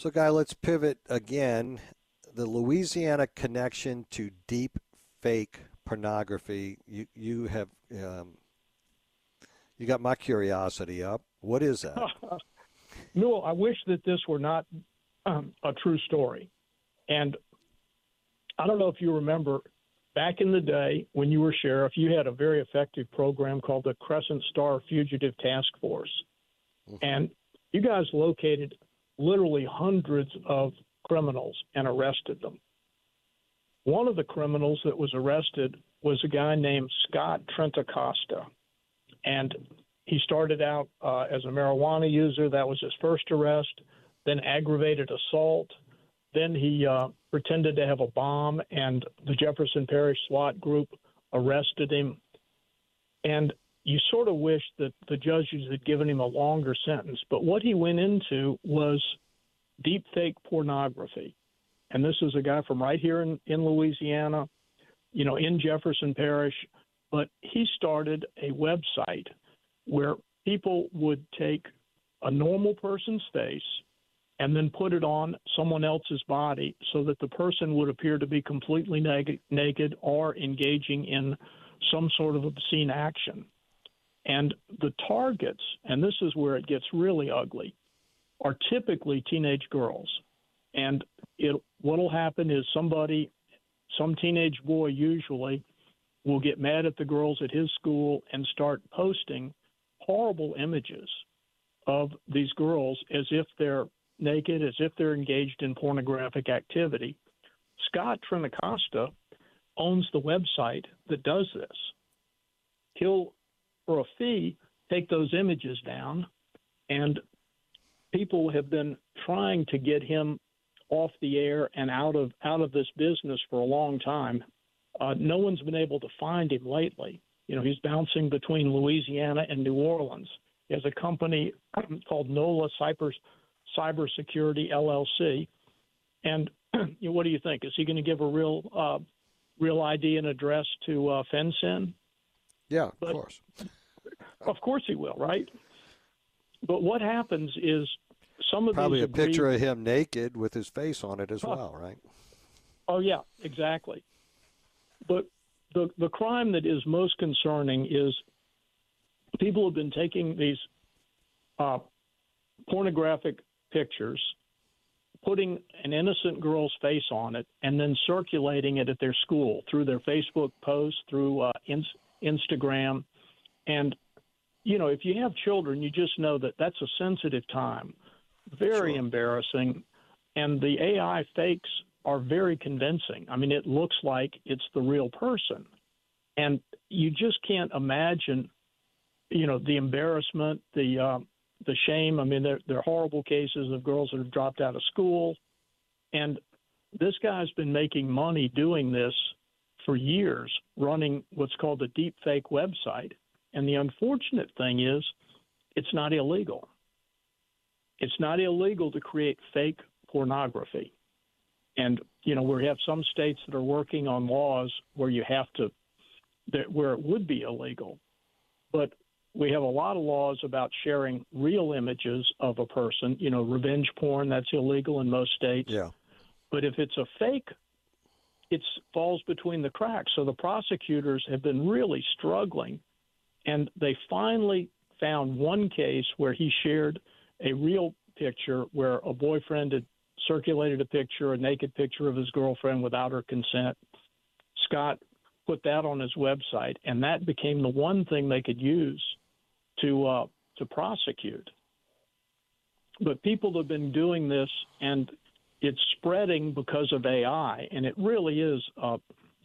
So, Guy, let's pivot again. The Louisiana connection to deep fake pornography. You, you have um, you got my curiosity up. What is that? Newell, I wish that this were not um, a true story. And I don't know if you remember back in the day when you were sheriff, you had a very effective program called the Crescent Star Fugitive Task Force. Mm-hmm. And you guys located literally hundreds of criminals and arrested them. One of the criminals that was arrested was a guy named Scott Trentacosta. And he started out uh, as a marijuana user. That was his first arrest. Then aggravated assault. Then he uh, pretended to have a bomb, and the Jefferson Parish SWAT group arrested him. And you sort of wish that the judges had given him a longer sentence. But what he went into was deep fake pornography. And this is a guy from right here in, in Louisiana, you know, in Jefferson Parish. But he started a website where people would take a normal person's face and then put it on someone else's body so that the person would appear to be completely neg- naked or engaging in some sort of obscene action. And the targets, and this is where it gets really ugly, are typically teenage girls. And what'll happen is somebody, some teenage boy usually, will get mad at the girls at his school and start posting horrible images of these girls as if they're naked as if they're engaged in pornographic activity. Scott Trentacosta owns the website that does this. He'll, for a fee, take those images down, and people have been trying to get him off the air and out of out of this business for a long time. Uh, no one's been able to find him lately. You know, he's bouncing between Louisiana and New Orleans. He has a company called NOLA Cypress Cybersecurity LLC. And you know, what do you think? Is he going to give a real uh, real ID and address to uh, FinCEN? Yeah, of but, course. Of course he will, right? But what happens is some of probably a agree- picture of him naked with his face on it as well, right? Oh yeah, exactly. But the the crime that is most concerning is people have been taking these uh, pornographic pictures, putting an innocent girl's face on it, and then circulating it at their school through their Facebook posts, through uh, in- Instagram. And, you know, if you have children, you just know that that's a sensitive time, very sure. embarrassing. And the AI fakes are very convincing. I mean, it looks like it's the real person. And you just can't imagine, you know, the embarrassment, the uh, the shame. I mean, there, there are horrible cases of girls that have dropped out of school. And this guy's been making money doing this for years, running what's called a deep fake website. And the unfortunate thing is, it's not illegal. It's not illegal to create fake pornography. And, you know, we have some states that are working on laws where you have to, that, where it would be illegal. But we have a lot of laws about sharing real images of a person. You know, revenge porn that's illegal in most states. Yeah. But if it's a fake, it falls between the cracks. So the prosecutors have been really struggling, and they finally found one case where he shared a real picture where a boyfriend had circulated a picture, a naked picture of his girlfriend without her consent. Scott put that on his website, and that became the one thing they could use to uh, to prosecute. But people have been doing this, and it's spreading because of AI, and it really is a,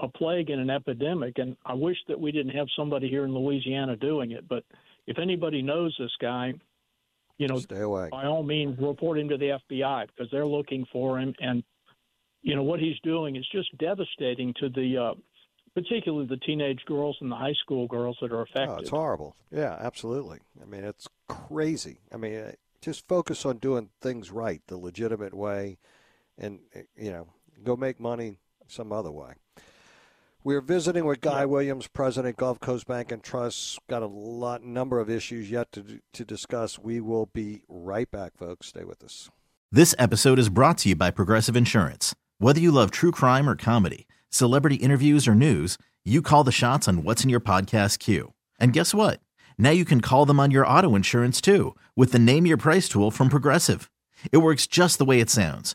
a plague and an epidemic. And I wish that we didn't have somebody here in Louisiana doing it. But if anybody knows this guy, you know, Stay away. by all means, report him to the FBI because they're looking for him. And you know what he's doing is just devastating to the, uh, particularly the teenage girls and the high school girls that are affected. Oh, it's horrible. Yeah, absolutely. I mean, it's crazy. I mean, uh, just focus on doing things right, the legitimate way, and uh, you know, go make money some other way. We're visiting with Guy Williams, President, Gulf Coast Bank and Trust. Got a lot, number of issues yet to to discuss. We will be right back, folks. Stay with us. This episode is brought to you by Progressive Insurance. Whether you love true crime or comedy, celebrity interviews or news, you call the shots on what's in your podcast queue. And guess what? Now you can call them on your auto insurance too with the Name Your Price tool from Progressive. It works just the way it sounds.